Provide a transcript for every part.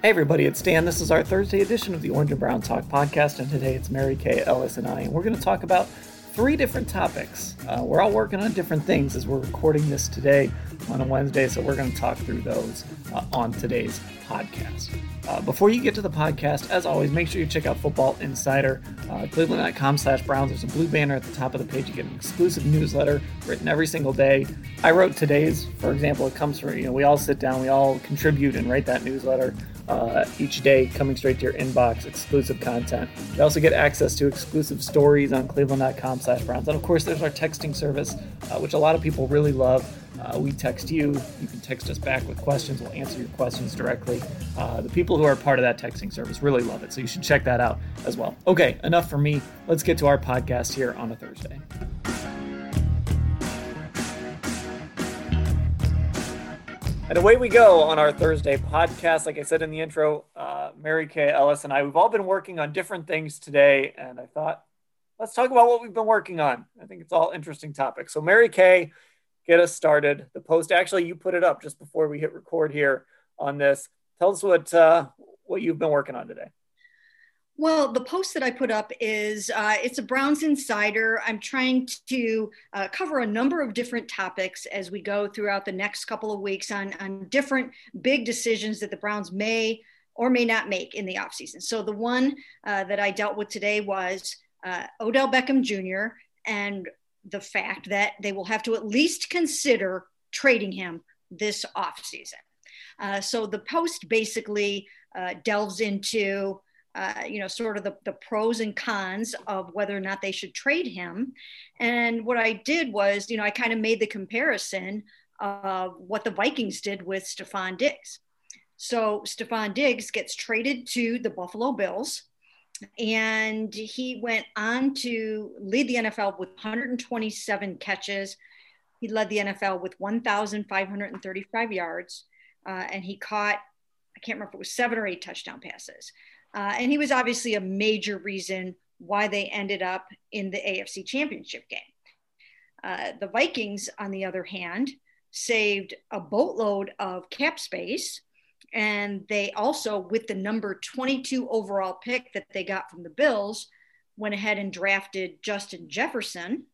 Hey everybody, it's Dan. This is our Thursday edition of the Orange and Brown Talk podcast, and today it's Mary Kay Ellis and I, and we're going to talk about three different topics. Uh, we're all working on different things as we're recording this today on a Wednesday, so we're going to talk through those uh, on today's podcast. Uh, before you get to the podcast, as always, make sure you check out Football Insider, uh, cleveland.com slash Browns. There's a blue banner at the top of the page. You get an exclusive newsletter written every single day. I wrote today's, for example, it comes from, you know, we all sit down, we all contribute and write that newsletter uh, each day coming straight to your inbox, exclusive content. You also get access to exclusive stories on cleveland.com slash Browns. And of course, there's our texting service, uh, which a lot of people really love. Uh, we text you. You can text us back with questions. We'll answer your questions directly. Uh, the people who are part of that texting service really love it. So you should check that out as well. Okay, enough for me. Let's get to our podcast here on a Thursday. And away we go on our Thursday podcast. Like I said in the intro, uh, Mary Kay Ellis and I, we've all been working on different things today. And I thought, let's talk about what we've been working on. I think it's all interesting topics. So, Mary Kay, get us started. The post, actually, you put it up just before we hit record here on this. Tell us what uh, what you've been working on today. Well, the post that I put up is uh, it's a Browns Insider. I'm trying to uh, cover a number of different topics as we go throughout the next couple of weeks on, on different big decisions that the Browns may or may not make in the offseason. So, the one uh, that I dealt with today was uh, Odell Beckham Jr. and the fact that they will have to at least consider trading him this offseason. Uh, so, the post basically uh, delves into uh, you know, sort of the, the pros and cons of whether or not they should trade him. And what I did was, you know, I kind of made the comparison of what the Vikings did with Stefon Diggs. So Stefon Diggs gets traded to the Buffalo Bills, and he went on to lead the NFL with 127 catches. He led the NFL with 1,535 yards, uh, and he caught, I can't remember if it was seven or eight touchdown passes. Uh, and he was obviously a major reason why they ended up in the AFC championship game. Uh, the Vikings, on the other hand, saved a boatload of cap space. And they also, with the number 22 overall pick that they got from the Bills, went ahead and drafted Justin Jefferson,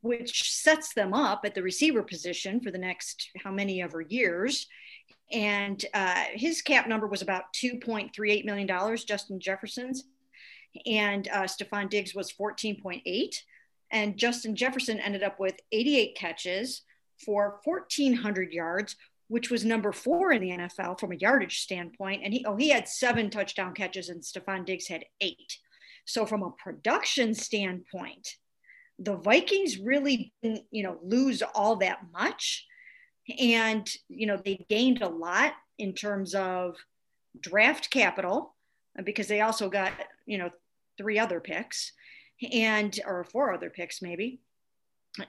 which sets them up at the receiver position for the next how many ever years and uh, his cap number was about $2.38 million, Justin Jefferson's. And uh, Stefon Diggs was 14.8. And Justin Jefferson ended up with 88 catches for 1,400 yards, which was number four in the NFL from a yardage standpoint. And he, oh, he had seven touchdown catches, and Stefon Diggs had eight. So from a production standpoint, the Vikings really didn't, you know, lose all that much and you know they gained a lot in terms of draft capital uh, because they also got you know three other picks and or four other picks maybe.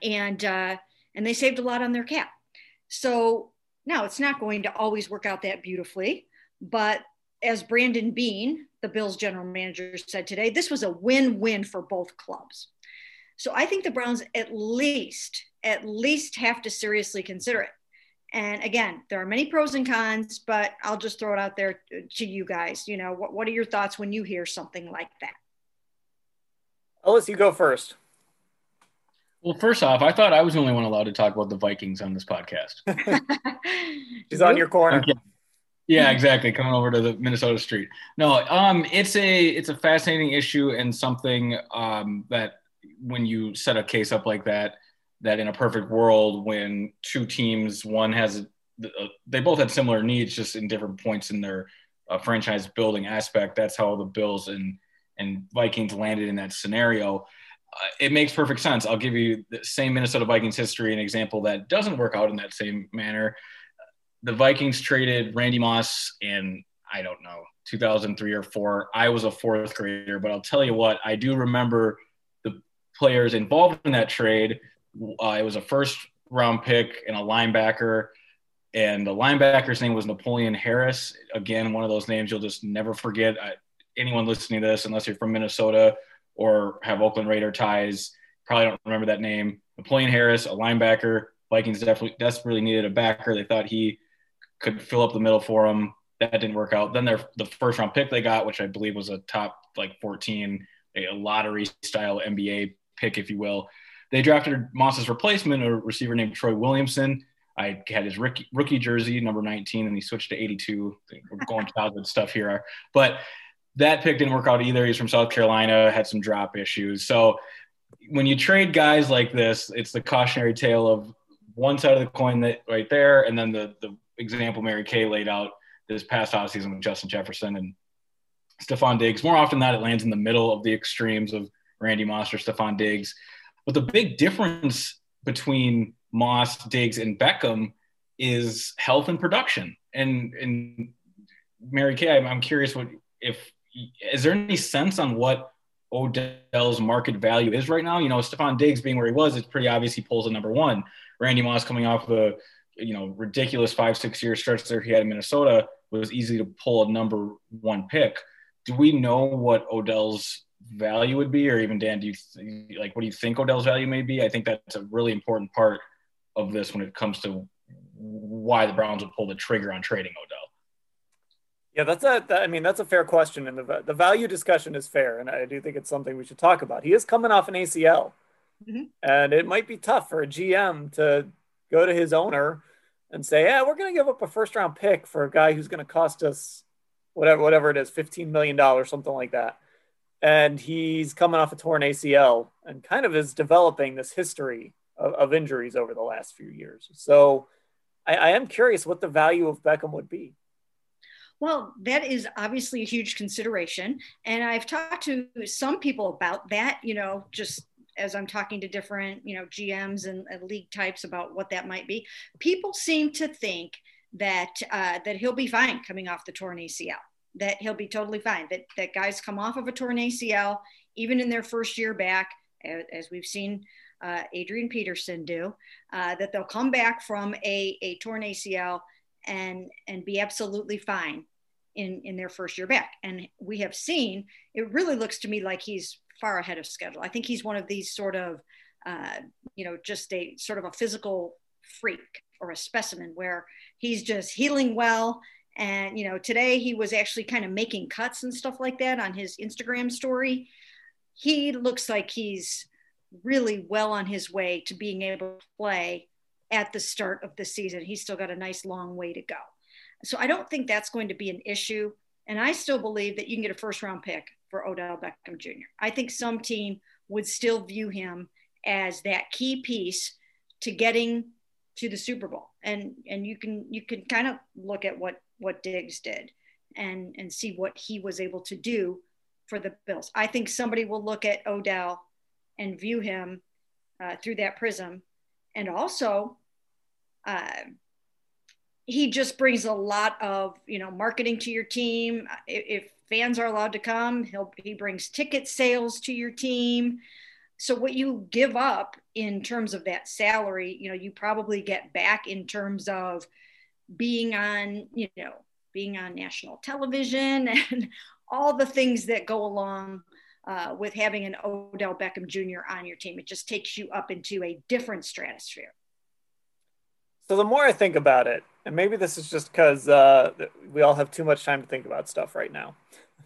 And uh, and they saved a lot on their cap. So now it's not going to always work out that beautifully but as Brandon Beane the bills general manager said today this was a win-win for both clubs. So i think the browns at least at least have to seriously consider it and again, there are many pros and cons, but I'll just throw it out there to you guys. You know, what, what are your thoughts when you hear something like that? Ellis, you go first. Well, first off, I thought I was the only one allowed to talk about the Vikings on this podcast. He's on your corner. Okay. Yeah, exactly. Coming over to the Minnesota street. No, um, it's a it's a fascinating issue and something um, that when you set a case up like that, that in a perfect world, when two teams, one has uh, they both had similar needs, just in different points in their uh, franchise building aspect. That's how the Bills and and Vikings landed in that scenario uh, it makes perfect sense. I'll give you the same Minnesota Vikings history, an example that doesn't work out in that same manner. The Vikings traded Randy Moss in, I don't know, 2003 or four. I was a fourth grader, but I'll tell you what, I do remember the players involved in that trade. Uh, it was a first round pick and a linebacker. And the linebacker's name was Napoleon Harris. Again, one of those names you'll just never forget. I, anyone listening to this, unless you're from Minnesota, or have Oakland Raider ties. Probably don't remember that name. Napoleon Harris, a linebacker. Vikings definitely desperately needed a backer. They thought he could fill up the middle for them. That didn't work out. Then their the first round pick they got, which I believe was a top like 14, a lottery style NBA pick, if you will. They drafted Moss's replacement, a receiver named Troy Williamson. I had his rookie, rookie jersey, number 19, and he switched to 82. We're going childhood stuff here. But that pick didn't work out either. He's from South Carolina, had some drop issues. So when you trade guys like this, it's the cautionary tale of one side of the coin that right there, and then the the example Mary Kay laid out this past offseason with Justin Jefferson and Stefon Diggs. More often than not, it lands in the middle of the extremes of Randy Moss or Stefon Diggs. But the big difference between Moss, Diggs, and Beckham is health and production. And and Mary Kay, I'm, I'm curious what if is there any sense on what Odell's market value is right now? You know, Stefon Diggs being where he was, it's pretty obvious he pulls a number one. Randy Moss coming off of a you know ridiculous five six year stretch there he had in Minnesota was easy to pull a number one pick. Do we know what Odell's value would be, or even Dan? Do you th- like what do you think Odell's value may be? I think that's a really important part of this when it comes to why the Browns would pull the trigger on trading Odell. Yeah, that's a. That, I mean, that's a fair question, and the the value discussion is fair, and I do think it's something we should talk about. He is coming off an ACL, mm-hmm. and it might be tough for a GM to go to his owner and say, "Yeah, we're going to give up a first round pick for a guy who's going to cost us whatever whatever it is, fifteen million dollars, something like that." And he's coming off a torn ACL and kind of is developing this history of, of injuries over the last few years. So, I, I am curious what the value of Beckham would be. Well, that is obviously a huge consideration. And I've talked to some people about that, you know, just as I'm talking to different, you know, GMs and, and league types about what that might be. People seem to think that uh, that he'll be fine coming off the torn ACL. That he'll be totally fine. That that guys come off of a torn ACL, even in their first year back, as we've seen uh, Adrian Peterson do, uh, that they'll come back from a, a torn ACL and and be absolutely fine in in their first year back and we have seen it really looks to me like he's far ahead of schedule i think he's one of these sort of uh, you know just a sort of a physical freak or a specimen where he's just healing well and you know today he was actually kind of making cuts and stuff like that on his instagram story he looks like he's really well on his way to being able to play at the start of the season he's still got a nice long way to go so I don't think that's going to be an issue. And I still believe that you can get a first round pick for Odell Beckham Jr. I think some team would still view him as that key piece to getting to the Super Bowl. And and you can you can kind of look at what what Diggs did and and see what he was able to do for the Bills. I think somebody will look at Odell and view him uh, through that prism, and also uh, he just brings a lot of you know marketing to your team. If, fans are allowed to come he'll he brings ticket sales to your team. So what you give up in terms of that salary you know you probably get back in terms of being on you know being on national television and all the things that go along uh, with having an Odell Beckham Jr. on your team. It just takes you up into a different stratosphere. So the more I think about it, and maybe this is just because uh, we all have too much time to think about stuff right now,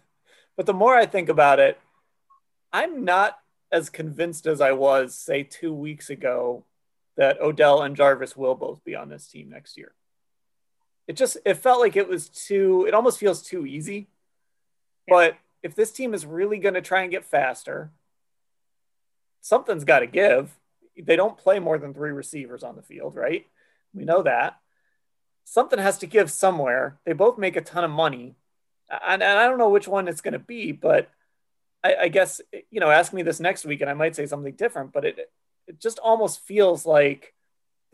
but the more I think about it, I'm not as convinced as I was, say, two weeks ago, that Odell and Jarvis will both be on this team next year. It just it felt like it was too. It almost feels too easy. Yeah. But if this team is really going to try and get faster, something's got to give. They don't play more than three receivers on the field, right? We know that. Something has to give somewhere. They both make a ton of money. And, and I don't know which one it's going to be, but I, I guess, you know, ask me this next week and I might say something different, but it, it just almost feels like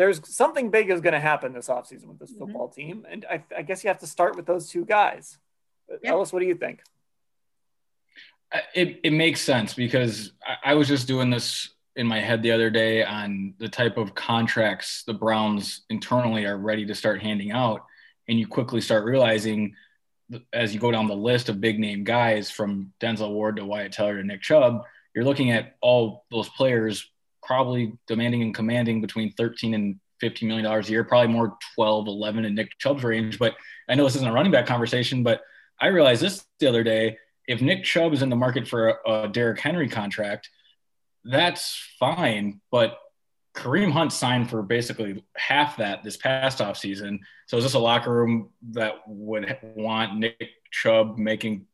there's something big is going to happen this offseason with this mm-hmm. football mm-hmm. team. And I, I, guess you have to start with those two guys. Yep. Ellis, what do you think? It, it makes sense because I, I was just doing this in my head the other day on the type of contracts the Browns internally are ready to start handing out. And you quickly start realizing as you go down the list of big name guys from Denzel Ward to Wyatt Teller to Nick Chubb, you're looking at all those players probably demanding and commanding between 13 and 15 million dollars a year, probably more 12, 11 in Nick Chubb's range. But I know this isn't a running back conversation, but I realized this the other day. If Nick Chubb is in the market for a, a Derrick Henry contract, that's fine. But Kareem Hunt signed for basically half that this past offseason. So is this a locker room that would want Nick Chubb making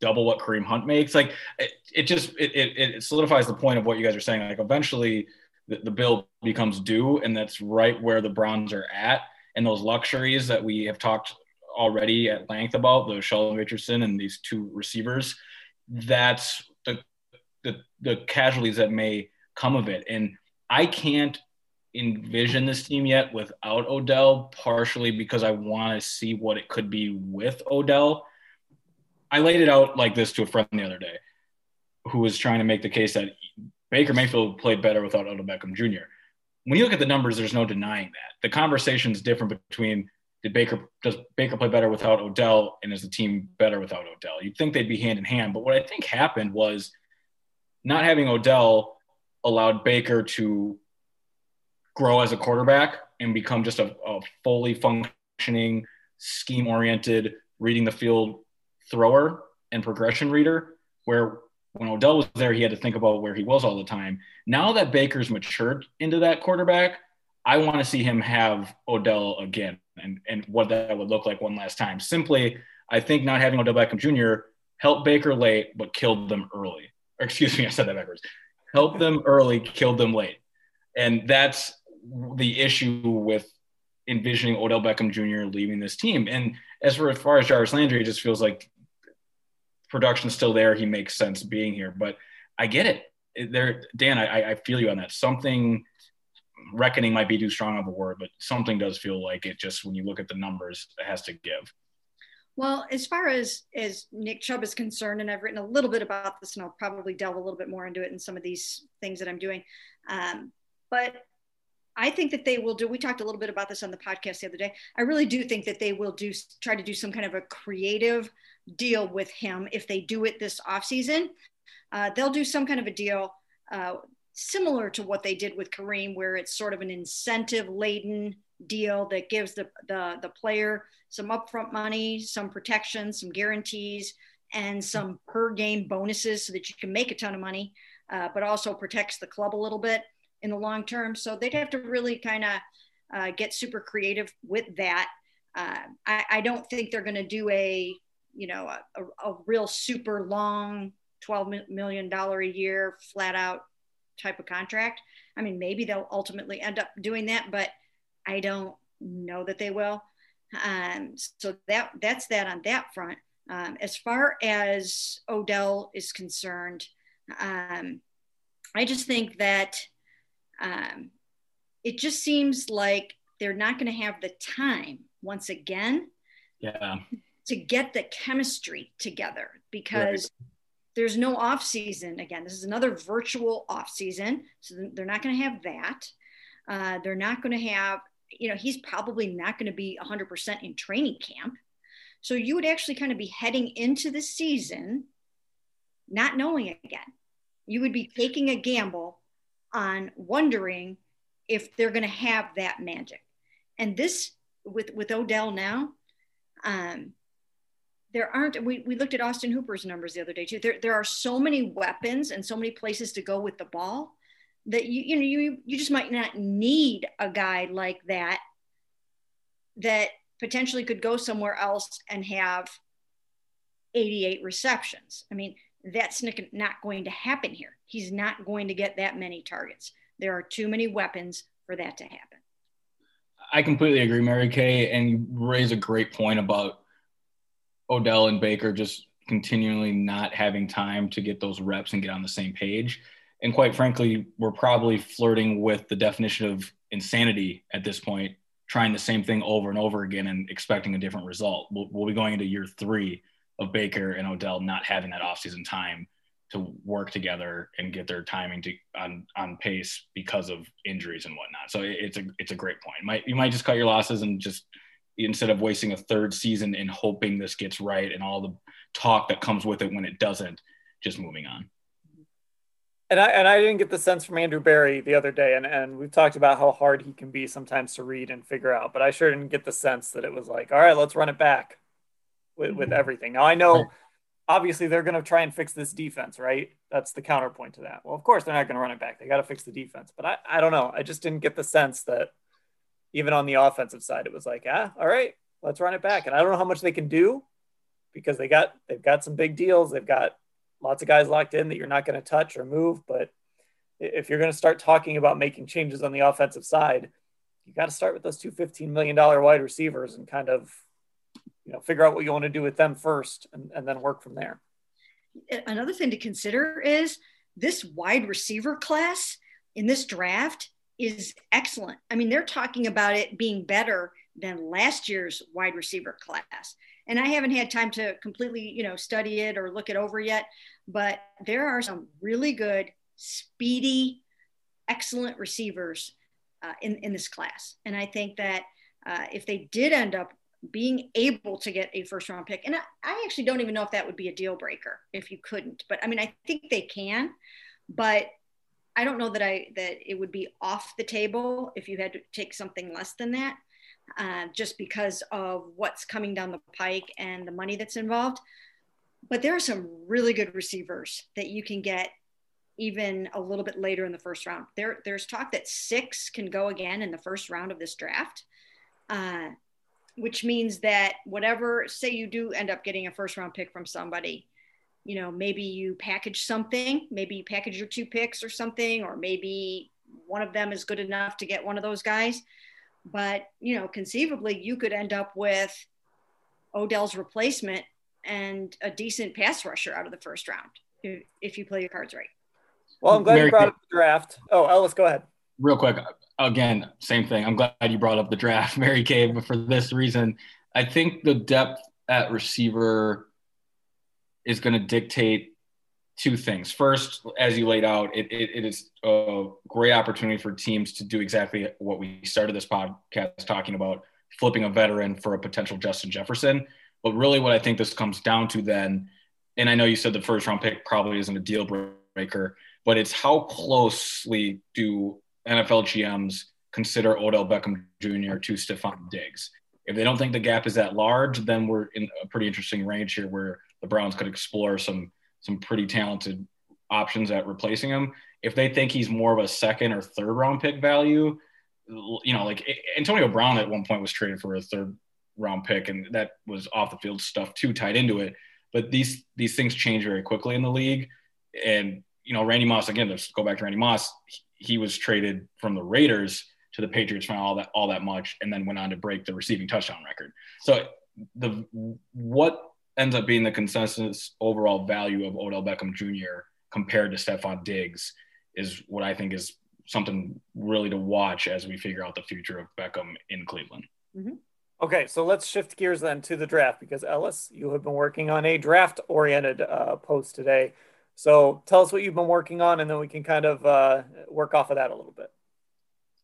double what Kareem Hunt makes? Like it, it just it, it, it solidifies the point of what you guys are saying. Like eventually the, the bill becomes due, and that's right where the Browns are at. And those luxuries that we have talked already at length about, the Sheldon Richardson and these two receivers, that's the the, the casualties that may come of it. And I can't envision this team yet without Odell, partially because I want to see what it could be with Odell. I laid it out like this to a friend the other day who was trying to make the case that Baker Mayfield played better without Odell Beckham Jr. When you look at the numbers, there's no denying that. The conversation is different between did Baker does Baker play better without Odell and is the team better without Odell? You'd think they'd be hand in hand, but what I think happened was not having Odell allowed Baker to grow as a quarterback and become just a, a fully functioning, scheme oriented, reading the field thrower and progression reader. Where when Odell was there, he had to think about where he was all the time. Now that Baker's matured into that quarterback, I want to see him have Odell again and, and what that would look like one last time. Simply, I think not having Odell Beckham Jr. helped Baker late, but killed them early. Or excuse me, I said that backwards. Helped them early, killed them late. And that's the issue with envisioning Odell Beckham Jr. leaving this team. And as for as far as Jarvis Landry, it just feels like production's still there. He makes sense being here, but I get it. There, Dan, I, I feel you on that. Something reckoning might be too strong of a word, but something does feel like it. Just when you look at the numbers, it has to give. Well, as far as as Nick Chubb is concerned, and I've written a little bit about this, and I'll probably delve a little bit more into it in some of these things that I'm doing. Um, but I think that they will do. We talked a little bit about this on the podcast the other day. I really do think that they will do try to do some kind of a creative deal with him if they do it this offseason. Uh, they'll do some kind of a deal uh, similar to what they did with Kareem, where it's sort of an incentive laden deal that gives the, the, the player some upfront money, some protection, some guarantees, and some per game bonuses so that you can make a ton of money, uh, but also protects the club a little bit in the long term. So they'd have to really kind of uh, get super creative with that. Uh, I, I, don't think they're going to do a, you know, a, a, a, real super long $12 million a year flat out type of contract. I mean, maybe they'll ultimately end up doing that, but I don't know that they will. Um, so that that's that on that front. Um, as far as Odell is concerned, um, I just think that um, it just seems like they're not going to have the time once again yeah. To get the chemistry together because right. there's no off season again this is another virtual off season so they're not going to have that uh, they're not going to have you know he's probably not going to be 100% in training camp so you would actually kind of be heading into the season not knowing again you would be taking a gamble on wondering if they're going to have that magic. And this with with Odell now, um, there aren't we, we looked at austin hooper's numbers the other day too there, there are so many weapons and so many places to go with the ball that you you know you you just might not need a guy like that that potentially could go somewhere else and have 88 receptions. I mean, that's not going to happen here. He's not going to get that many targets. There are too many weapons for that to happen. I completely agree, Mary Kay, and you raise a great point about Odell and Baker just continually not having time to get those reps and get on the same page. And quite frankly, we're probably flirting with the definition of insanity at this point, trying the same thing over and over again and expecting a different result. We'll, we'll be going into year three of Baker and Odell not having that offseason time to work together and get their timing to on on pace because of injuries and whatnot. So it's a it's a great point. Might you might just cut your losses and just instead of wasting a third season in hoping this gets right and all the talk that comes with it when it doesn't, just moving on. And I and I didn't get the sense from Andrew Berry the other day, and, and we've talked about how hard he can be sometimes to read and figure out, but I sure didn't get the sense that it was like, all right, let's run it back with, with mm-hmm. everything. Now I know obviously they're gonna try and fix this defense, right? That's the counterpoint to that. Well, of course they're not gonna run it back. They gotta fix the defense. But I, I don't know. I just didn't get the sense that even on the offensive side, it was like, ah, all right, let's run it back. And I don't know how much they can do because they got they've got some big deals. They've got lots of guys locked in that you're not going to touch or move. But if you're going to start talking about making changes on the offensive side, you got to start with those two $15 million wide receivers and kind of, you know, figure out what you want to do with them first and, and then work from there. Another thing to consider is this wide receiver class in this draft is excellent. I mean, they're talking about it being better than last year's wide receiver class and I haven't had time to completely, you know, study it or look it over yet, but there are some really good, speedy, excellent receivers uh, in, in this class. And I think that uh, if they did end up being able to get a first round pick, and I, I actually don't even know if that would be a deal breaker if you couldn't, but I mean, I think they can, but I don't know that I that it would be off the table if you had to take something less than that uh, just because of what's coming down the pike and the money that's involved. But there are some really good receivers that you can get even a little bit later in the first round. There, there's talk that six can go again in the first round of this draft, uh, which means that whatever, say you do end up getting a first round pick from somebody, you know, maybe you package something, maybe you package your two picks or something, or maybe one of them is good enough to get one of those guys but you know, conceivably, you could end up with Odell's replacement and a decent pass rusher out of the first round if, if you play your cards right. Well, I'm glad Mary you brought up the draft. Oh, Ellis, go ahead. Real quick, again, same thing. I'm glad you brought up the draft, Mary Kay, but for this reason, I think the depth at receiver is going to dictate two things. First, as you laid out, it, it, it is a great opportunity for teams to do exactly what we started this podcast talking about flipping a veteran for a potential Justin Jefferson. But really, what I think this comes down to then, and I know you said the first round pick probably isn't a deal breaker, but it's how closely do NFL GMs consider Odell Beckham Jr. to Stefon Diggs? If they don't think the gap is that large, then we're in a pretty interesting range here where the Browns could explore some some pretty talented options at replacing him. If they think he's more of a second or third round pick value, you know, like Antonio Brown at one point was traded for a third round pick, and that was off the field stuff too tied into it. But these these things change very quickly in the league, and you know, Randy Moss again. Let's go back to Randy Moss. He was traded from the Raiders to the Patriots for all that all that much, and then went on to break the receiving touchdown record. So the what ends up being the consensus overall value of Odell Beckham Jr. compared to Stefon Diggs is what I think is something really to watch as we figure out the future of Beckham in Cleveland. Mm-hmm. Okay, so let's shift gears then to the draft because Ellis, you have been working on a draft oriented uh, post today. So tell us what you've been working on, and then we can kind of uh, work off of that a little bit.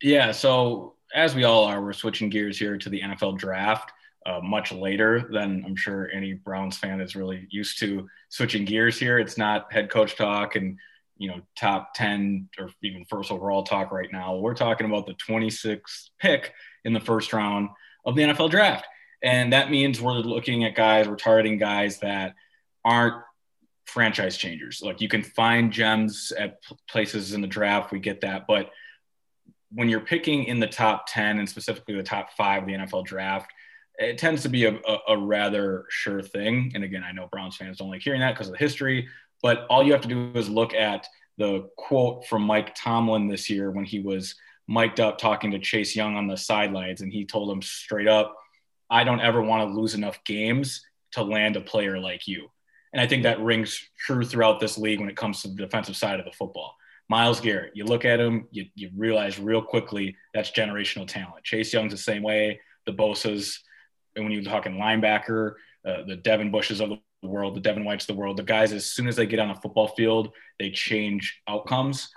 Yeah, so as we all are, we're switching gears here to the NFL draft uh, much later than I'm sure any Browns fan is really used to switching gears here. It's not head coach talk and you know top 10 or even first overall talk right now. We're talking about the 26th pick in the first round of the NFL draft. And that means we're looking at guys, we're targeting guys that aren't franchise changers. Like you can find gems at places in the draft, we get that. But when you're picking in the top 10 and specifically the top five of the NFL draft, it tends to be a, a, a rather sure thing. And again, I know Browns fans don't like hearing that because of the history, but all you have to do is look at the quote from Mike Tomlin this year when he was mic'd up talking to Chase Young on the sidelines. And he told him straight up, I don't ever want to lose enough games to land a player like you. And I think that rings true throughout this league when it comes to the defensive side of the football. Myles Garrett, you look at him, you, you realize real quickly that's generational talent. Chase Young's the same way, the Bosa's, and when you're talking linebacker, uh, the Devin Bushes of the world, the Devin Whites of the world, the guys, as soon as they get on a football field, they change outcomes.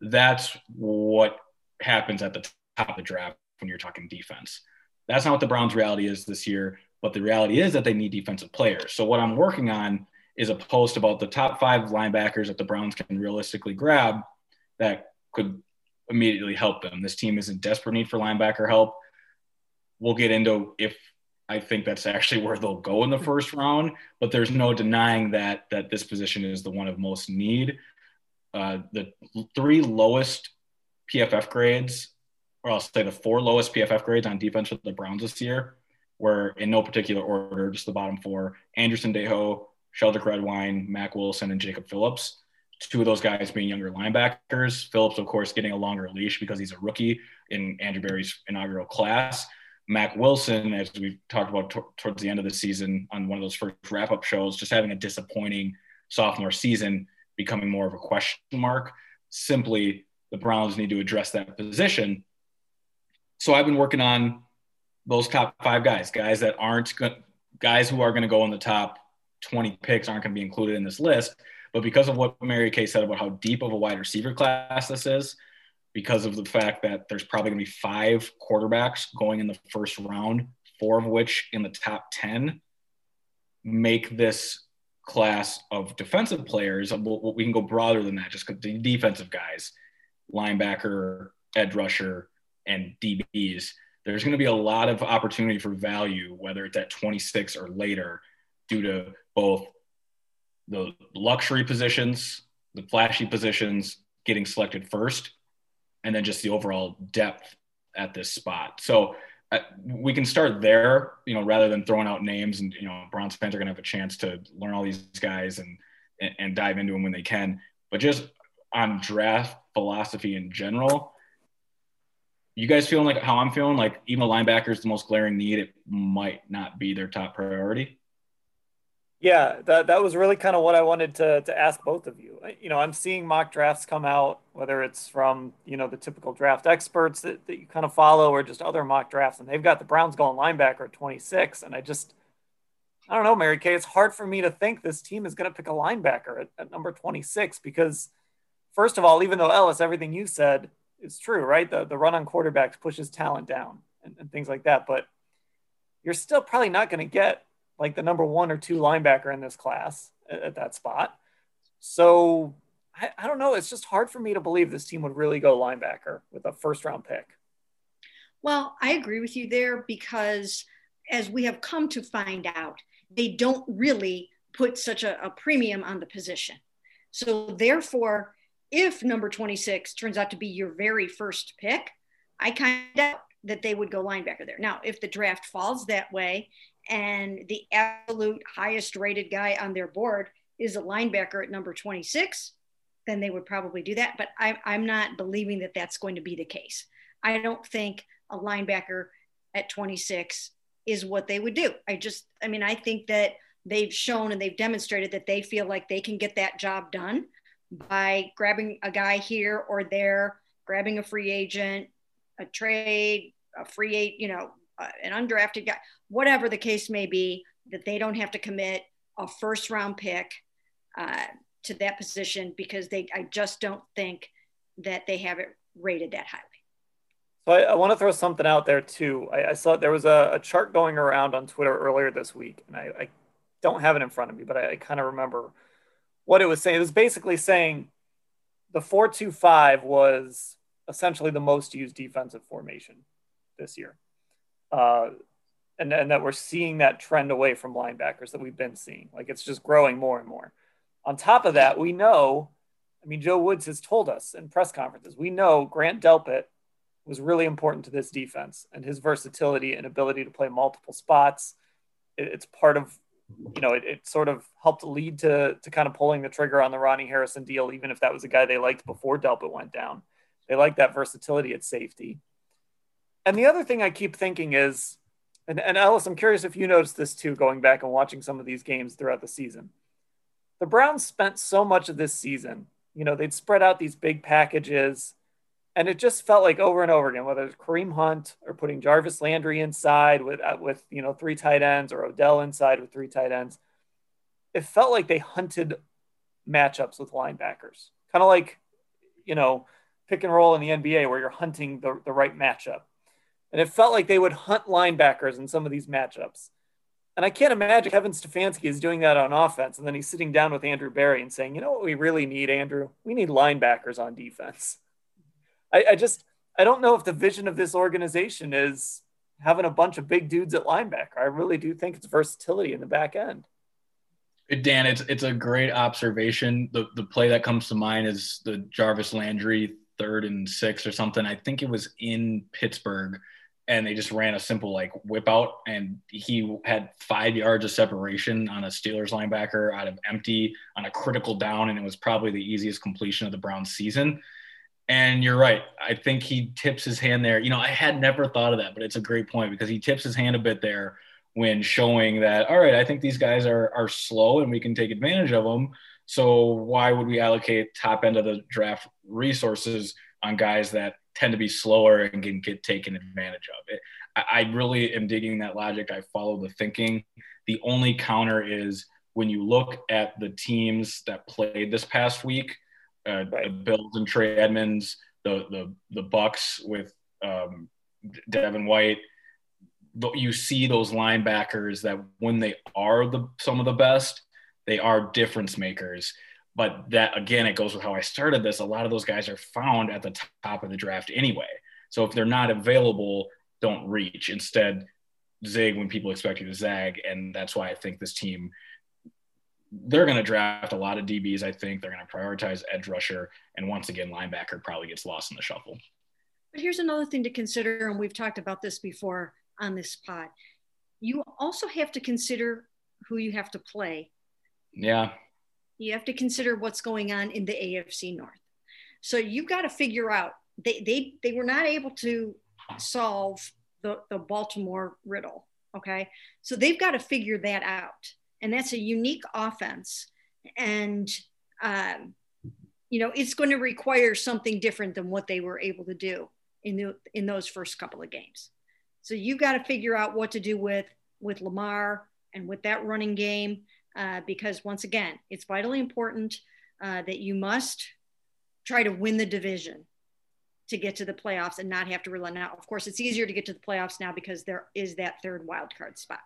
That's what happens at the top of the draft when you're talking defense. That's not what the Browns' reality is this year, but the reality is that they need defensive players. So, what I'm working on is a post about the top five linebackers that the Browns can realistically grab that could immediately help them. This team is in desperate need for linebacker help. We'll get into if I think that's actually where they'll go in the first round, but there's no denying that that this position is the one of most need. Uh, the three lowest PFF grades, or I'll say the four lowest PFF grades on defense for the Browns this year, were in no particular order, just the bottom four: Anderson Sendejo, Sheldrick Redwine, Mack Wilson, and Jacob Phillips. Two of those guys being younger linebackers. Phillips, of course, getting a longer leash because he's a rookie in Andrew Berry's inaugural class. Mack Wilson, as we talked about t- towards the end of the season on one of those first wrap up shows, just having a disappointing sophomore season, becoming more of a question mark. Simply, the Browns need to address that position. So I've been working on those top five guys, guys that aren't guys who are going to go in the top 20 picks aren't going to be included in this list. But because of what Mary Kay said about how deep of a wide receiver class this is, because of the fact that there's probably going to be five quarterbacks going in the first round, four of which in the top 10 make this class of defensive players. We can go broader than that, just the defensive guys, linebacker, edge rusher, and DBs. There's going to be a lot of opportunity for value, whether it's at 26 or later, due to both the luxury positions, the flashy positions getting selected first, and then just the overall depth at this spot. So uh, we can start there, you know, rather than throwing out names and, you know, Browns fans are going to have a chance to learn all these guys and, and, and dive into them when they can. But just on draft philosophy in general, you guys feeling like how I'm feeling, like even a linebacker is the most glaring need. It might not be their top priority. Yeah, that, that was really kind of what I wanted to, to ask both of you. You know, I'm seeing mock drafts come out, whether it's from, you know, the typical draft experts that, that you kind of follow or just other mock drafts, and they've got the Browns going linebacker at 26. And I just, I don't know, Mary Kay, it's hard for me to think this team is going to pick a linebacker at, at number 26 because, first of all, even though Ellis, everything you said is true, right? The, the run on quarterbacks pushes talent down and, and things like that. But you're still probably not going to get like the number one or two linebacker in this class at, at that spot. So I, I, don't know. It's just hard for me to believe this team would really go linebacker with a first round pick. Well, I agree with you there because as we have come to find out, they don't really put such a, a premium on the position. So therefore, if number 26 turns out to be your very first pick, I kind of doubt that they would go linebacker there. Now, if the draft falls that way and the absolute highest rated guy on their board is a linebacker at number 26, then they would probably do that. But I, I'm not believing that that's going to be the case. I don't think a linebacker at 26 is what they would do. I just, I mean, I think that they've shown and they've demonstrated that they feel like they can get that job done by grabbing a guy here or there, grabbing a free agent, a trade, a free agent, you know, an undrafted guy, whatever the case may be, that they don't have to commit a first round pick uh, to that position because they, I just don't think that they have it rated that highly. So I, I want to throw something out there too. I, I saw there was a, a, chart going around on Twitter earlier this week, and I, I don't have it in front of me, but I, kind of remember what it was saying. It was basically saying the four-two-five was essentially the most used defensive formation this year. Uh, and, and that we're seeing that trend away from linebackers that we've been seeing. Like it's just growing more and more. On top of that, we know, I mean, Joe Woods has told us in press conferences, we know Grant Delpit was really important to this defense and his versatility and ability to play multiple spots. It, it's part of, you know, it, it, sort of helped lead to, to kind of pulling the trigger on the Ronnie Harrison deal, even if that was a guy they liked before Delpit went down. They like that versatility at safety. And the other thing I keep thinking is, and, and Ellis, I'm curious if you noticed this too, going back and watching some of these games throughout the season. The Browns spent so much of this season, you know, they'd spread out these big packages, and it just felt like over and over again, whether it's Kareem Hunt or putting Jarvis Landry inside with uh, with you know three tight ends or Odell inside with three tight ends, it felt like they hunted matchups with linebackers, kind of like you know pick and roll in the NBA where you're hunting the, the right matchup. And it felt like they would hunt linebackers in some of these matchups. And I can't imagine Kevin Stefanski is doing that on offense. And then he's sitting down with Andrew Berry and saying, you know what we really need, Andrew? We need linebackers on defense. I, I just, I don't know if the vision of this organization is having a bunch of big dudes at linebacker. I really do think it's versatility in the back end. Dan, it's it's a great observation. The the play that comes to mind is the Jarvis Landry third and six or something. I think it was in Pittsburgh, and they just ran a simple like whip out, and he had five yards of separation on a Steelers linebacker out of empty on a critical down, and it was probably the easiest completion of the Browns season. And you're right. I think he tips his hand there. You know, I had never thought of that, but it's a great point because he tips his hand a bit there when showing that, all right, I think these guys are are slow and we can take advantage of them. So why would we allocate top end of the draft resources on guys that tend to be slower and can get taken advantage of? It, I, I really am digging that logic. I follow the thinking. The only counter is when you look at the teams that played this past week, uh, right. the Bills and Trey Edmunds, the the the Bucs with um, Devin White. You see those linebackers that when they are the some of the best, they are difference makers. But that again, it goes with how I started this. A lot of those guys are found at the top of the draft anyway. So if they're not available, don't reach. Instead, zig when people expect you to zag. And that's why I think this team they're going to draft a lot of DBs. I think they're going to prioritize edge rusher, and once again, linebacker probably gets lost in the shuffle. But here's another thing to consider, and we've talked about this before on this pod. You also have to consider who you have to play yeah. You have to consider what's going on in the AFC North. So you've got to figure out they they they were not able to solve the, the Baltimore riddle. Okay. So they've got to figure that out. And that's a unique offense. And um, you know, it's going to require something different than what they were able to do in the in those first couple of games. So you've got to figure out what to do with with Lamar and with that running game uh, because once again, it's vitally important uh, that you must try to win the division to get to the playoffs and not have to rely now. Of course, it's easier to get to the playoffs now because there is that third wild card spot.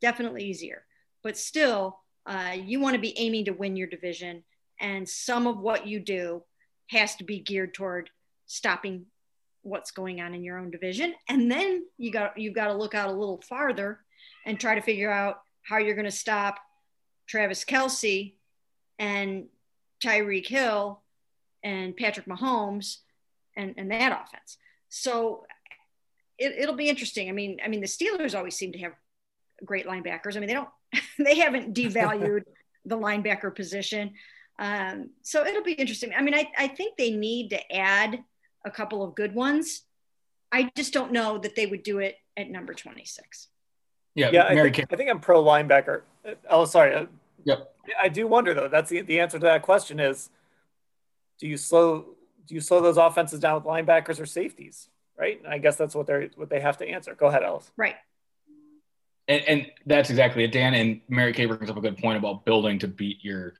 Definitely easier, but still, uh, you want to be aiming to win your division, and some of what you do has to be geared toward stopping what's going on in your own division, and then you got you've got to look out a little farther and try to figure out how you're going to stop Travis Kelce and Tyreek Hill and Patrick Mahomes and, and that offense. So it, will be interesting. I mean, I mean, the Steelers always seem to have great linebackers. I mean, they don't, they haven't devalued the linebacker position. Um, so it'll be interesting. I mean, I, I think they need to add a couple of good ones. I just don't know that they would do it at number 26. Yeah, yeah. I think, I think, I'm pro linebacker. Oh, sorry. Yep. I do wonder though. That's the, the answer to that question is do you slow do you slow those offenses down with linebackers or safeties? Right. And I guess that's what they're what they have to answer. Go ahead, Ellis. Right. And, and that's exactly it, Dan. And Mary Kay brings up a good point about building to beat your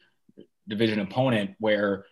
division opponent, where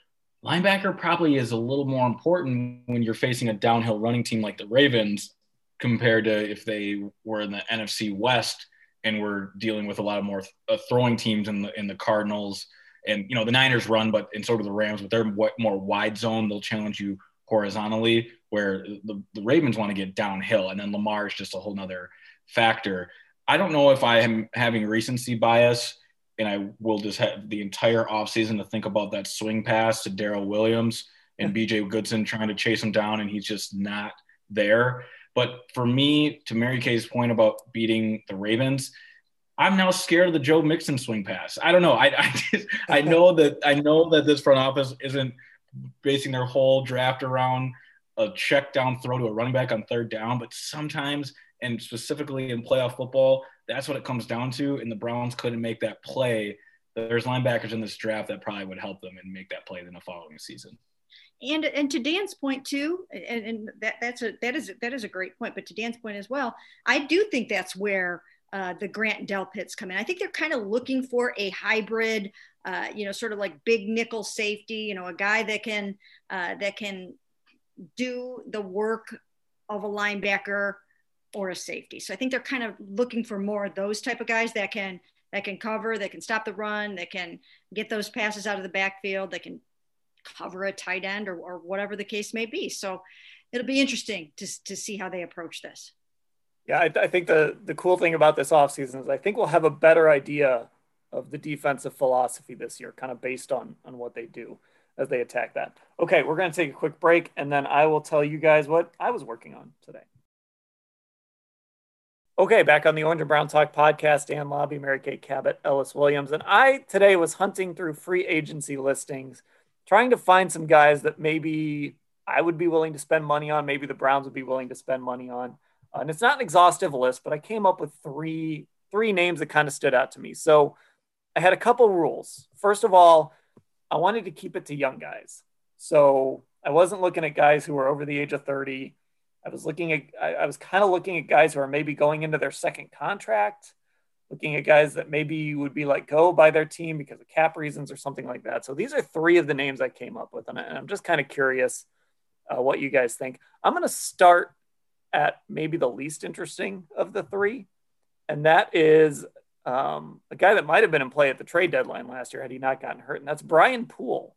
linebacker probably is a little more important when you're facing a downhill running team like the Ravens compared to if they were in the NFC West and we're dealing with a lot of more uh, throwing teams in the in the Cardinals and you know the Niners run, but and so do the Rams, but they're more wide zone. They'll challenge you horizontally, where the, the Ravens want to get downhill, and then Lamar is just a whole nother factor. I don't know if I am having recency bias, and I will just have the entire offseason to think about that swing pass to Darrel Williams and BJ Goodson trying to chase him down, and he's just not there. But for me, to Mary Kay's point about beating the Ravens, I'm now scared of the Joe Mixon swing pass. I don't know. I I, just, I know that I know that this front office isn't basing their whole draft around a check down throw to a running back on third down, but sometimes and specifically in playoff football, that's what it comes down to. And the Browns couldn't make that play. There's linebackers in this draft that probably would help them and make that play in the following season. And and to Dan's point too, and, and that that's a that is that is a great point. But to Dan's point as well, I do think that's where uh, the Grant and Delpits come in. I think they're kind of looking for a hybrid, uh, you know, sort of like big nickel safety, you know, a guy that can uh, that can do the work of a linebacker or a safety. So I think they're kind of looking for more of those type of guys that can that can cover, that can stop the run, that can get those passes out of the backfield, that can cover a tight end or, or whatever the case may be. So it'll be interesting to, to see how they approach this. Yeah, I, I think the the cool thing about this offseason is I think we'll have a better idea of the defensive philosophy this year, kind of based on on what they do as they attack that. Okay, we're going to take a quick break, and then I will tell you guys what I was working on today. Okay, back on the Orange and Brown Talk podcast, Dan Labbe, Mary Kay Cabot, Ellis Williams, and I today was hunting through free agency listings, trying to find some guys that maybe I would be willing to spend money on, maybe the Browns would be willing to spend money on. Uh, and it's not an exhaustive list, but I came up with three three names that kind of stood out to me. So I had a couple rules. First of all, I wanted to keep it to young guys. So I wasn't looking at guys who were over the age of 30. I was looking at I, I was kind of looking at guys who are maybe going into their second contract, looking at guys that maybe would be let go by their team because of cap reasons or something like that. So these are three of the names I came up with, and, I, am just kind of curious uh, what you guys think. I'm going to start at maybe the least interesting of the three, and that is um, a guy that might have been in play at the trade deadline last year had he not gotten hurt, and that's Brian Poole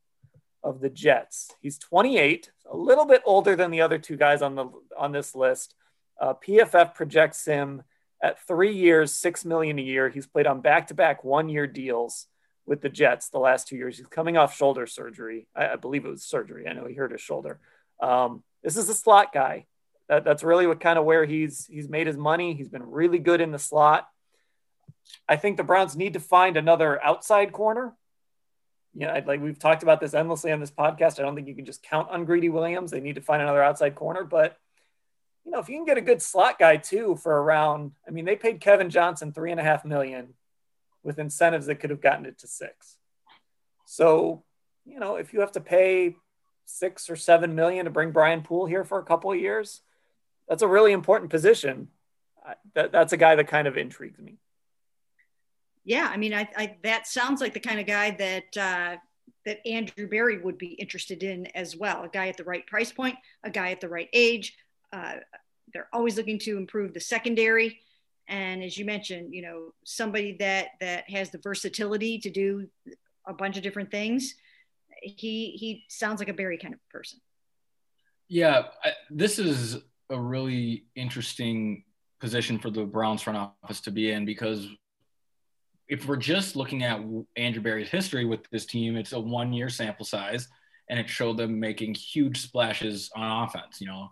of the Jets. He's 28, a little bit older than the other two guys on the on this list. Uh, PFF projects him at three years, six million a year. He's played on back-to-back one-year deals with the Jets the last two years. He's coming off shoulder surgery. I, I believe it was surgery. I know he hurt his shoulder. Um, this is a slot guy. That, that's really what kind of where he's he's made his money. He's been really good in the slot. I think the Browns need to find another outside corner. Yeah, like we've talked about this endlessly on this podcast. I don't think you can just count on Greedy Williams. They need to find another outside corner, but you know, if you can get a good slot guy too for around, I mean, they paid Kevin Johnson three and a half million with incentives that could have gotten it to six. So, you know, if you have to pay six or seven million to bring Brian Poole here for a couple of years, that's a really important position. That, that's a guy that kind of intrigues me. Yeah, I mean, I, I that sounds like the kind of guy that uh, that Andrew Berry would be interested in as well. A guy at the right price point, a guy at the right age. Uh, they're always looking to improve the secondary, and as you mentioned, you know, somebody that that has the versatility to do a bunch of different things. He he sounds like a Berry kind of person. Yeah, I, this is a really interesting position for the Browns front office to be in because if we're just looking at Andrew Berry's history with this team, it's a one year sample size and it showed them making huge splashes on offense. You know,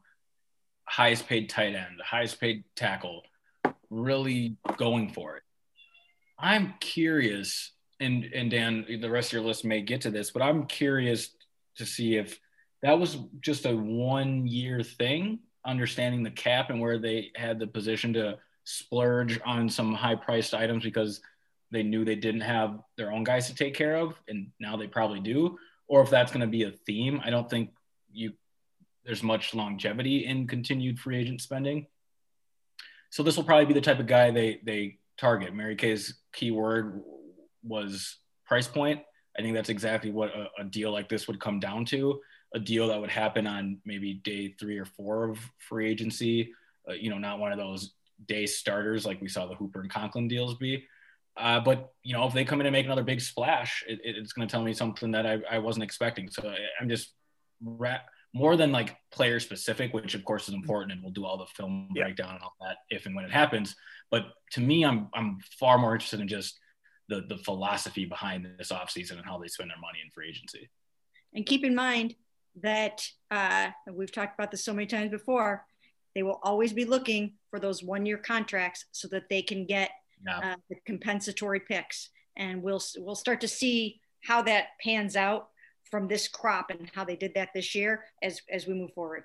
highest paid tight end, highest paid tackle, really going for it. I'm curious, and and Dan, the rest of your list may get to this, but I'm curious to see if that was just a one year thing understanding the cap and where they had the position to splurge on some high priced items because they knew they didn't have their own guys to take care of and now they probably do or if that's going to be a theme i don't think you there's much longevity in continued free agent spending so this will probably be the type of guy they they target mary kay's keyword was price point i think that's exactly what a, a deal like this would come down to a deal that would happen on maybe day three or four of free agency. Uh, you know, not one of those day starters like we saw the Hooper and Conklin deals be. Uh, but you know, if they come in and make another big splash, it, it's going to tell me something that I, I wasn't expecting. So I, am just more than like player specific, which of course is important, and we'll do all the film yeah. breakdown and all that if and when it happens. But to me, I'm I'm far more interested in just the the philosophy behind this offseason and how they spend their money in free agency. And keep in mind that uh, we've talked about this so many times before. They will always be looking for those one year contracts so that they can get yeah. uh, the compensatory picks, and we'll we'll start to see how that pans out from this crop and how they did that this year as as we move forward.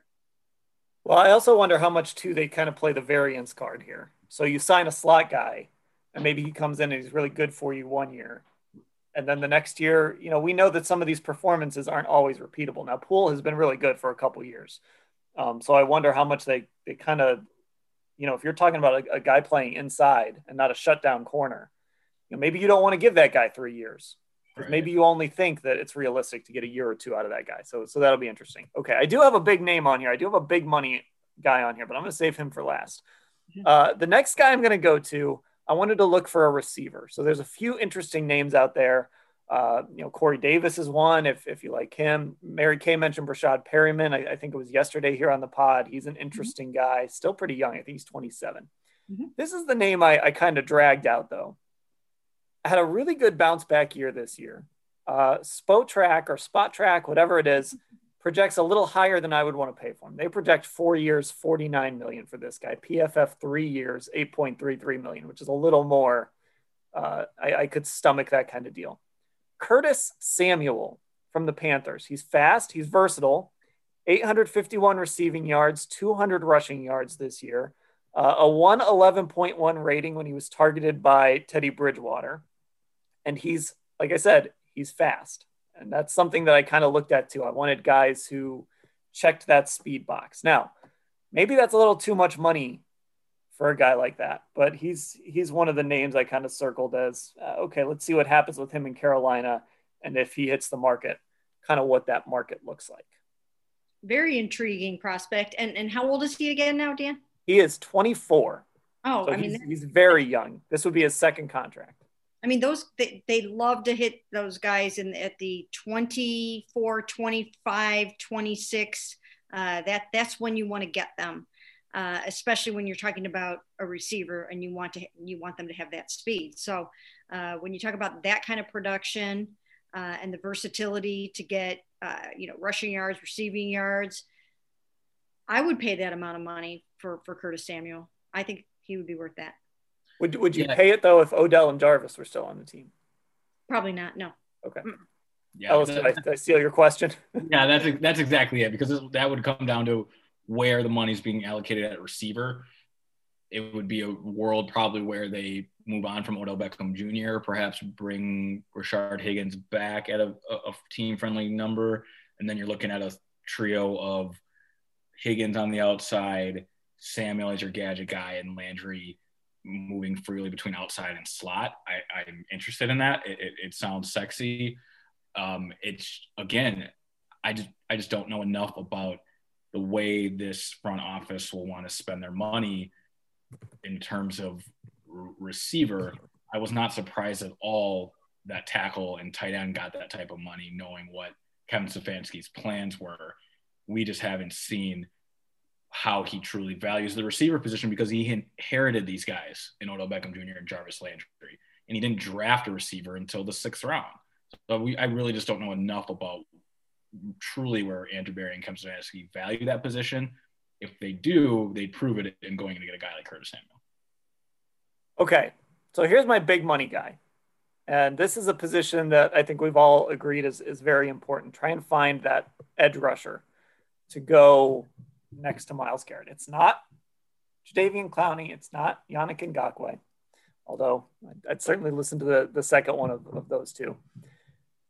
Well, I also wonder how much too they kind of play the variance card here. So you sign a slot guy, and maybe he comes in and he's really good for you one year, and then the next year, you know, we know that some of these performances aren't always repeatable. Now, Poole has been really good for a couple years, um, so I wonder how much they they kind of, you know, if you're talking about a, a guy playing inside and not a shutdown corner, you know, maybe you don't want to give that guy three years Right. Maybe you only think that it's realistic to get a year or two out of that guy. So, so that'll be interesting. Okay, I do have a big name on here. I do have a big money guy on here, but I'm going to save him for last. Mm-hmm. Uh, the next guy I'm going to go to, I wanted to look for a receiver. So there's a few interesting names out there. Uh, you know, Corey Davis is one. If if you like him, Mary Kay mentioned Breshad Perriman. I, I, think it was yesterday here on the pod. He's an mm-hmm. interesting mm-hmm. guy, still pretty young. I think he's 27. Mm-hmm. This is the name I, I kind of dragged out though had a really good bounce back year this year. Uh, track or Spotrac, whatever it is, projects a little higher than I would want to pay for him. They project four years, 49 million for this guy. PFF three years, 8.33 million, which is a little more. Uh, I, I could stomach that kind of deal. Curtis Samuel from the Panthers. He's fast, he's versatile. 851 receiving yards, 200 rushing yards this year, uh, a 111.1 rating when he was targeted by Teddy Bridgewater and he's like I said, he's fast, and that's something that I kind of looked at too. I wanted guys who checked that speed box. Now, maybe that's a little too much money for a guy like that, but he's he's one of the names I kind of circled as uh, okay. Let's see what happens with him in Carolina, and if he hits the market, kind of what that market looks like. Very intriguing prospect. And and how old is he again now, Dan? He is 24. Oh, so I mean, he's, he's very young. This would be his second contract. I mean, those they, they love to hit those guys in at the 24, 25, 26. Uh, that that's when you want to get them, uh, especially when you're talking about a receiver and you want to you want them to have that speed. So uh, when you talk about that kind of production uh, and the versatility to get uh, you know rushing yards, receiving yards, I would pay that amount of money for for Curtis Samuel. I think he would be worth that. Would Would you yeah. pay it though if Odell and Jarvis were still on the team? Probably not. No. Okay. Yeah. Oh, Ellis, did, I, did I steal your question? yeah, that's that's exactly it because that would come down to where the money's being allocated at receiver. It would be a world probably where they move on from Odell Beckham Jr., perhaps bring Rashard Higgins back at a, a team friendly number. And then you're looking at a trio of Higgins on the outside, Samuel as your gadget guy, and Landry moving freely between outside and slot. I, I'm interested in that. It, it, it sounds sexy. Um, it's again, I just I just don't know enough about the way this front office will want to spend their money in terms of receiver. I was not surprised at all that tackle and tight end got that type of money, knowing what Kevin Stefanski's plans were. We just haven't seen how he truly values the receiver position because he inherited these guys in Odell Beckham Jr. and Jarvis Landry, and he didn't draft a receiver until the sixth round. So we, I really just don't know enough about truly where Andrew Berry and Stefanski value that position. If they do, they prove it in going to get a guy like Curtis Samuel. Okay, so here's my big money guy. And this is a position that I think we've all agreed is, is very important. Try and find that edge rusher to go next to Myles Garrett. It's not Jadeveon Clowney. It's not Yannick Ngakoue, although I'd certainly listen to the, the second one of, of those two.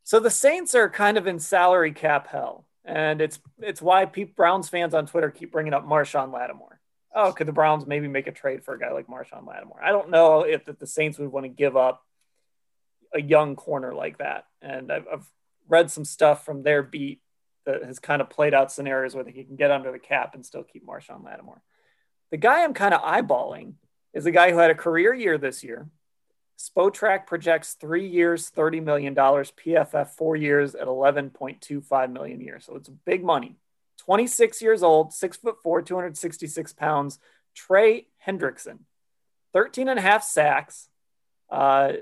So the Saints are kind of in salary cap hell. And it's it's why Pete Browns fans on Twitter keep bringing up Marshon Lattimore. Oh, could the Browns maybe make a trade for a guy like Marshon Lattimore? I don't know if the Saints would want to give up a young corner like that. And I've, I've read some stuff from their beat that has kind of played out scenarios where he can get under the cap and still keep Marshon Lattimore. The guy I'm kind of eyeballing is a guy who had a career year this year. Spotrac projects three years, $30 million, PFF four years at 11.25 million a year. So it's big money. 26 years old, six foot four, 266 pounds. Trey Hendrickson, 13 and a half sacks, uh,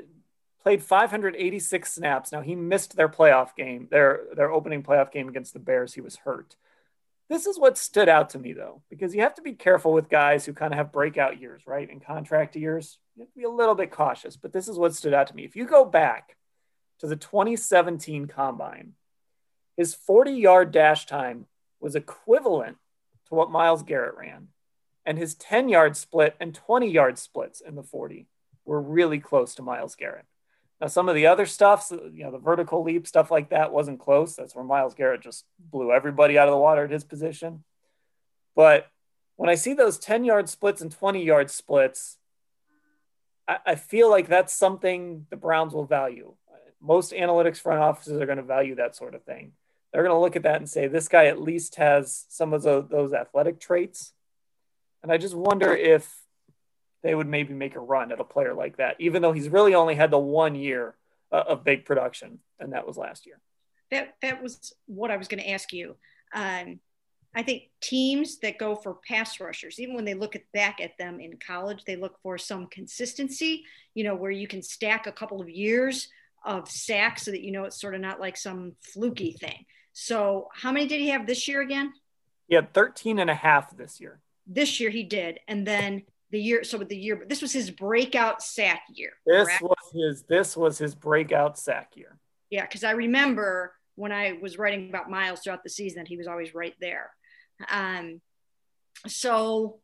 played 586 snaps. Now he missed their playoff game, their their opening playoff game against the Bears. He was hurt. This is what stood out to me though, because you have to be careful with guys who kind of have breakout years, right? In contract years, you have to be a little bit cautious. But this is what stood out to me. If you go back to the 2017 combine, his 40 yard dash time was equivalent to what Myles Garrett ran. And his 10 yard split and 20 yard splits in the 40 were really close to Myles Garrett. Now, some of the other stuff, uh, you know, the vertical leap, stuff like that wasn't close. That's where Myles Garrett just blew everybody out of the water at his position. But when I see those 10 yard splits and 20 yard splits, I, I feel like that's something the Browns will value. Most analytics front offices are going to value that sort of thing they're going to look at that and say this guy at least has some of those athletic traits and i just wonder if they would maybe make a run at a player like that even though he's really only had the one year uh, of big production and that was last year that that was what i was going to ask you um, i think teams that go for pass rushers even when they look at, back at them in college they look for some consistency you know where you can stack a couple of years of sacks so that you know it's sort of not like some fluky thing so how many did he have this year again? He had 13 and a half this year. This year he did. And then the year, so with the year, but this was his breakout sack year. This correct? was his, this was his breakout sack year. Yeah. Cause I remember when I was writing about Myles throughout the season, he was always right there. Um, so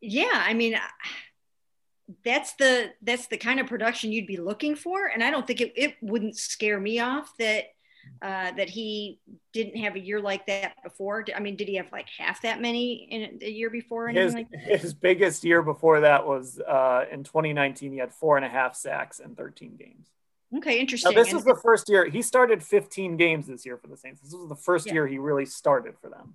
yeah, I mean, that's the, that's the kind of production you'd be looking for. And I don't think it, it wouldn't scare me off that, uh, that he didn't have a year like that before? I mean, did he have like half that many in a year before? His, like his biggest year before that was uh, in 2019. He had four and a half sacks in 13 games. Okay, interesting. Now, this is the first year he started 15 games this year for the Saints. This was the first yeah. year he really started for them.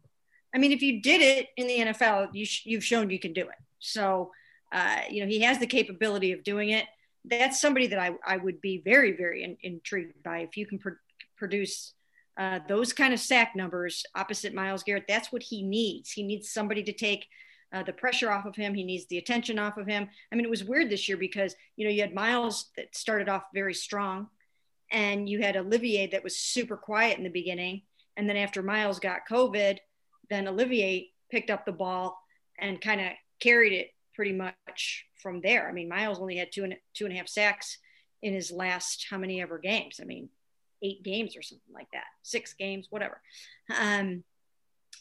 I mean, if you did it in the NFL, you sh- you've shown you can do it. So, uh, you know, he has the capability of doing it. That's somebody that I, I would be very, very in, intrigued by. If you can pr- produce uh, those kind of sack numbers opposite Myles Garrett. That's what he needs. He needs somebody to take uh, the pressure off of him. He needs the attention off of him. I mean, it was weird this year because, you know, you had Myles that started off very strong and you had Olivier that was super quiet in the beginning. And then after Myles got COVID, then Olivier picked up the ball and kind of carried it pretty much from there. I mean, Myles only had two and two and a half sacks in his last how many ever games. I mean, eight games or something like that, six games, whatever. Um,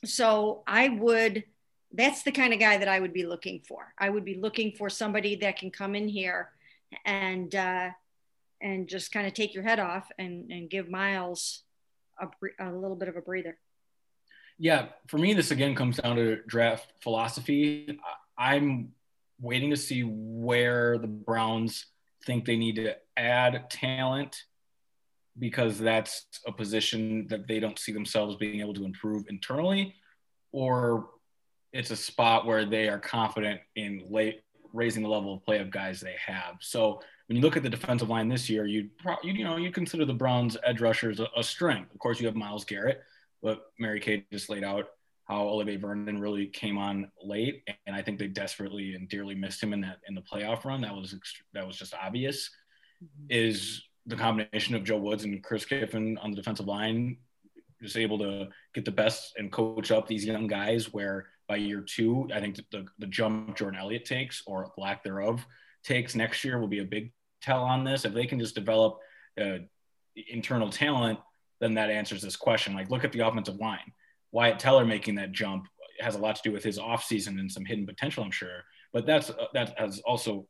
so I would, that's the kind of guy that I would be looking for. I would be looking for somebody that can come in here and, uh, and just kind of take your head off and, and give Myles a, a little bit of a breather. Yeah, for me, this again comes down to draft philosophy. I'm waiting to see where the Browns think they need to add talent because that's a position that they don't see themselves being able to improve internally, or it's a spot where they are confident in late raising the level of play of guys they have. So when you look at the defensive line this year, you you know you consider the Browns edge rushers a, a strength. Of course, you have Myles Garrett, but Mary Kay just laid out how Olivier Vernon really came on late, and I think they desperately and dearly missed him in that in the playoff run. That was that was just obvious. Mm-hmm. Is the combination of Joe Woods and Chris Kiffin on the defensive line just able to get the best and coach up these young guys where by year two, I think the, the jump Jordan Elliott takes or lack thereof takes next year will be a big tell on this. If they can just develop uh, internal talent, then that answers this question. Like, look at the offensive line. Wyatt Teller making that jump has a lot to do with his offseason and some hidden potential, I'm sure. But that's uh, that has also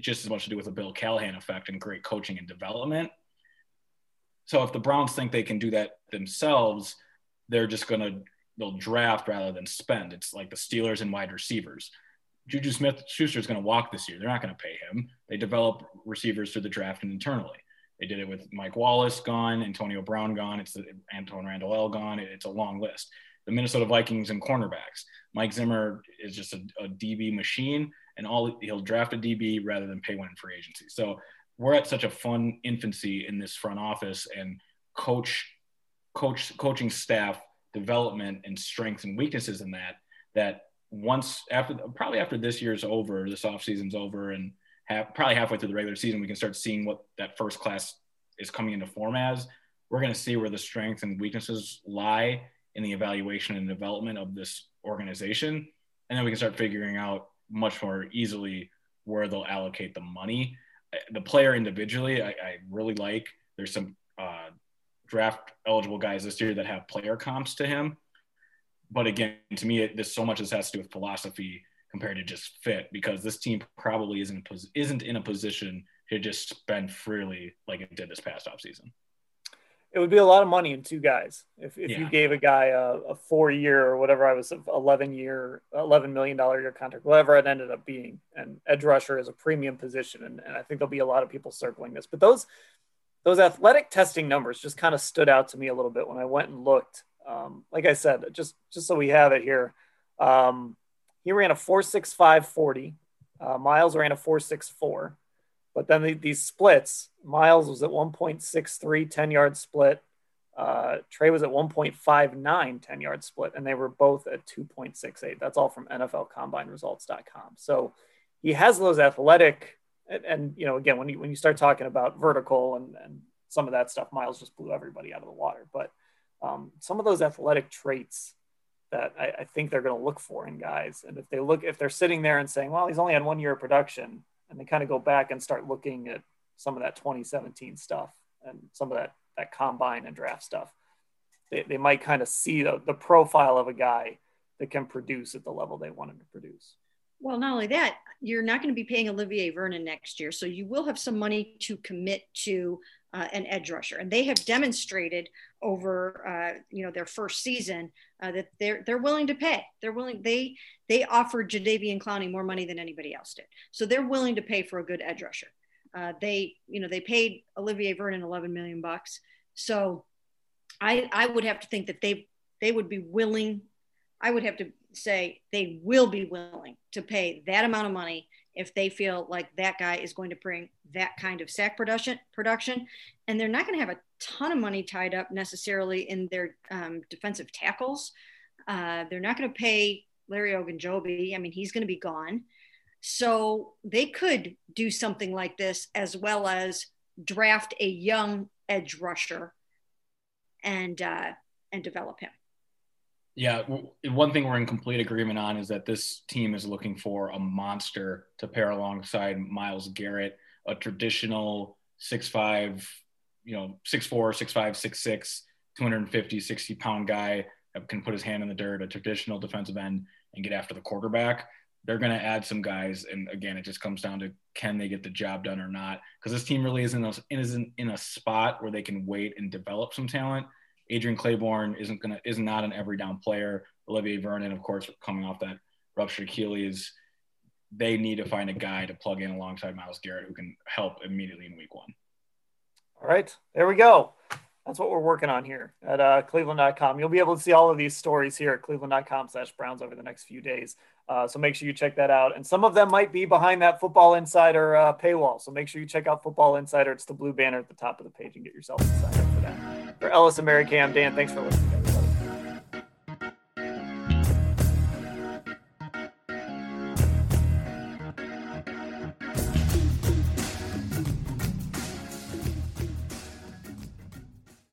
just as much to do with the Bill Callahan effect and great coaching and development. So if the Browns think they can do that themselves, they're just going to they'll draft rather than spend. It's like the Steelers and wide receivers. Juju Smith Schuster is going to walk this year. They're not going to pay him. They develop receivers through the draft and internally. They did it with Mike Wallace gone, Antonio Brown gone. It's the Antwaan Randle El gone. It's a long list. The Minnesota Vikings and cornerbacks. Mike Zimmer is just a, a DB machine and all he'll draft a DB rather than pay one in free agency. So we're at such a fun infancy in this front office and coach coach coaching staff development and strengths and weaknesses in that that once after probably after this year's over, this off season's over, and have, probably halfway through the regular season, we can start seeing what that first class is coming into form as. We're going to see where the strengths and weaknesses lie in the evaluation and development of this organization, and then we can start figuring out much more easily where they'll allocate the money. The player individually, I, I really like. There's some uh, draft eligible guys this year that have player comps to him but again, to me, it, this so much this has to do with philosophy compared to just fit because this team probably isn't isn't in a position to just spend freely like it did this past offseason. It would be a lot of money in two guys. If, if yeah. you gave a guy a, a, four year or whatever I was, 11 year, $11 million year contract, whatever it ended up being. And edge rusher is a premium position. And, and I think there'll be a lot of people circling this. But those, those athletic testing numbers just kind of stood out to me a little bit when I went and looked um, like I said, just just so we have it here, um, he ran a four six five forty. Uh, Myles ran a four six four, but then the, these splits, Myles was at 1.63 10 yard split. Uh, Trey was at 1.59 10 yard split, and they were both at 2.68. That's all from NFLCombineResults.com. So he has those athletic, and, and, you know, again, when you when you start talking about vertical and, and some of that stuff, Myles just blew everybody out of the water. But um, some of those athletic traits that I, I think they're going to look for in guys. And if they look, if they're sitting there and saying, well, he's only had one year of production, and they kind of go back and start looking at some of that 2017 stuff and some of that, that combine and draft stuff, they, they might kind of see the, the profile of a guy that can produce at the level they want him to produce. Well, not only that, you're not going to be paying Olivier Vernon next year. So you will have some money to commit to uh, an edge rusher. And they have demonstrated over, uh, you know, their first season uh, that they're, they're willing to pay. They're willing, they, they offered Jadeveon Clowney more money than anybody else did. So they're willing to pay for a good edge rusher. Uh, they, you know, they paid Olivier Vernon 11 million bucks. So I, I would have to think that they, they would be willing, I would have to say they will be willing to pay that amount of money if they feel like that guy is going to bring that kind of sack production production and they're not going to have a ton of money tied up necessarily in their um, defensive tackles. Uh, they're not going to pay larry ogunjobi. I mean he's going to be gone. So they could do something like this as well as draft a young edge rusher and uh, and develop him yeah, one thing we're in complete agreement on is that this team is looking for a monster to pair alongside Myles Garrett, a traditional six-five, you know, six-four, six-five, six-six, 250, 60 pound guy that can put his hand in the dirt, a traditional defensive end, and get after the quarterback. They're going to add some guys, and again, it just comes down to can they get the job done or not? Because this team really isn't isn't in a spot where they can wait and develop some talent Adrian Clayborn isn't gonna is not an every down player. Olivier Vernon, of course, coming off that ruptured Achilles, they need to find a guy to plug in alongside Myles Garrett who can help immediately in week one. All right, there we go. That's what we're working on here at uh, cleveland.com. You'll be able to see all of these stories here at cleveland.com slash Browns over the next few days. Uh, so make sure you check that out. And some of them might be behind that Football Insider uh, paywall. So make sure you check out Football Insider. It's the blue banner at the top of the page and get yourself up for that. For Ellis and Mary Cam, Dan, thanks for listening.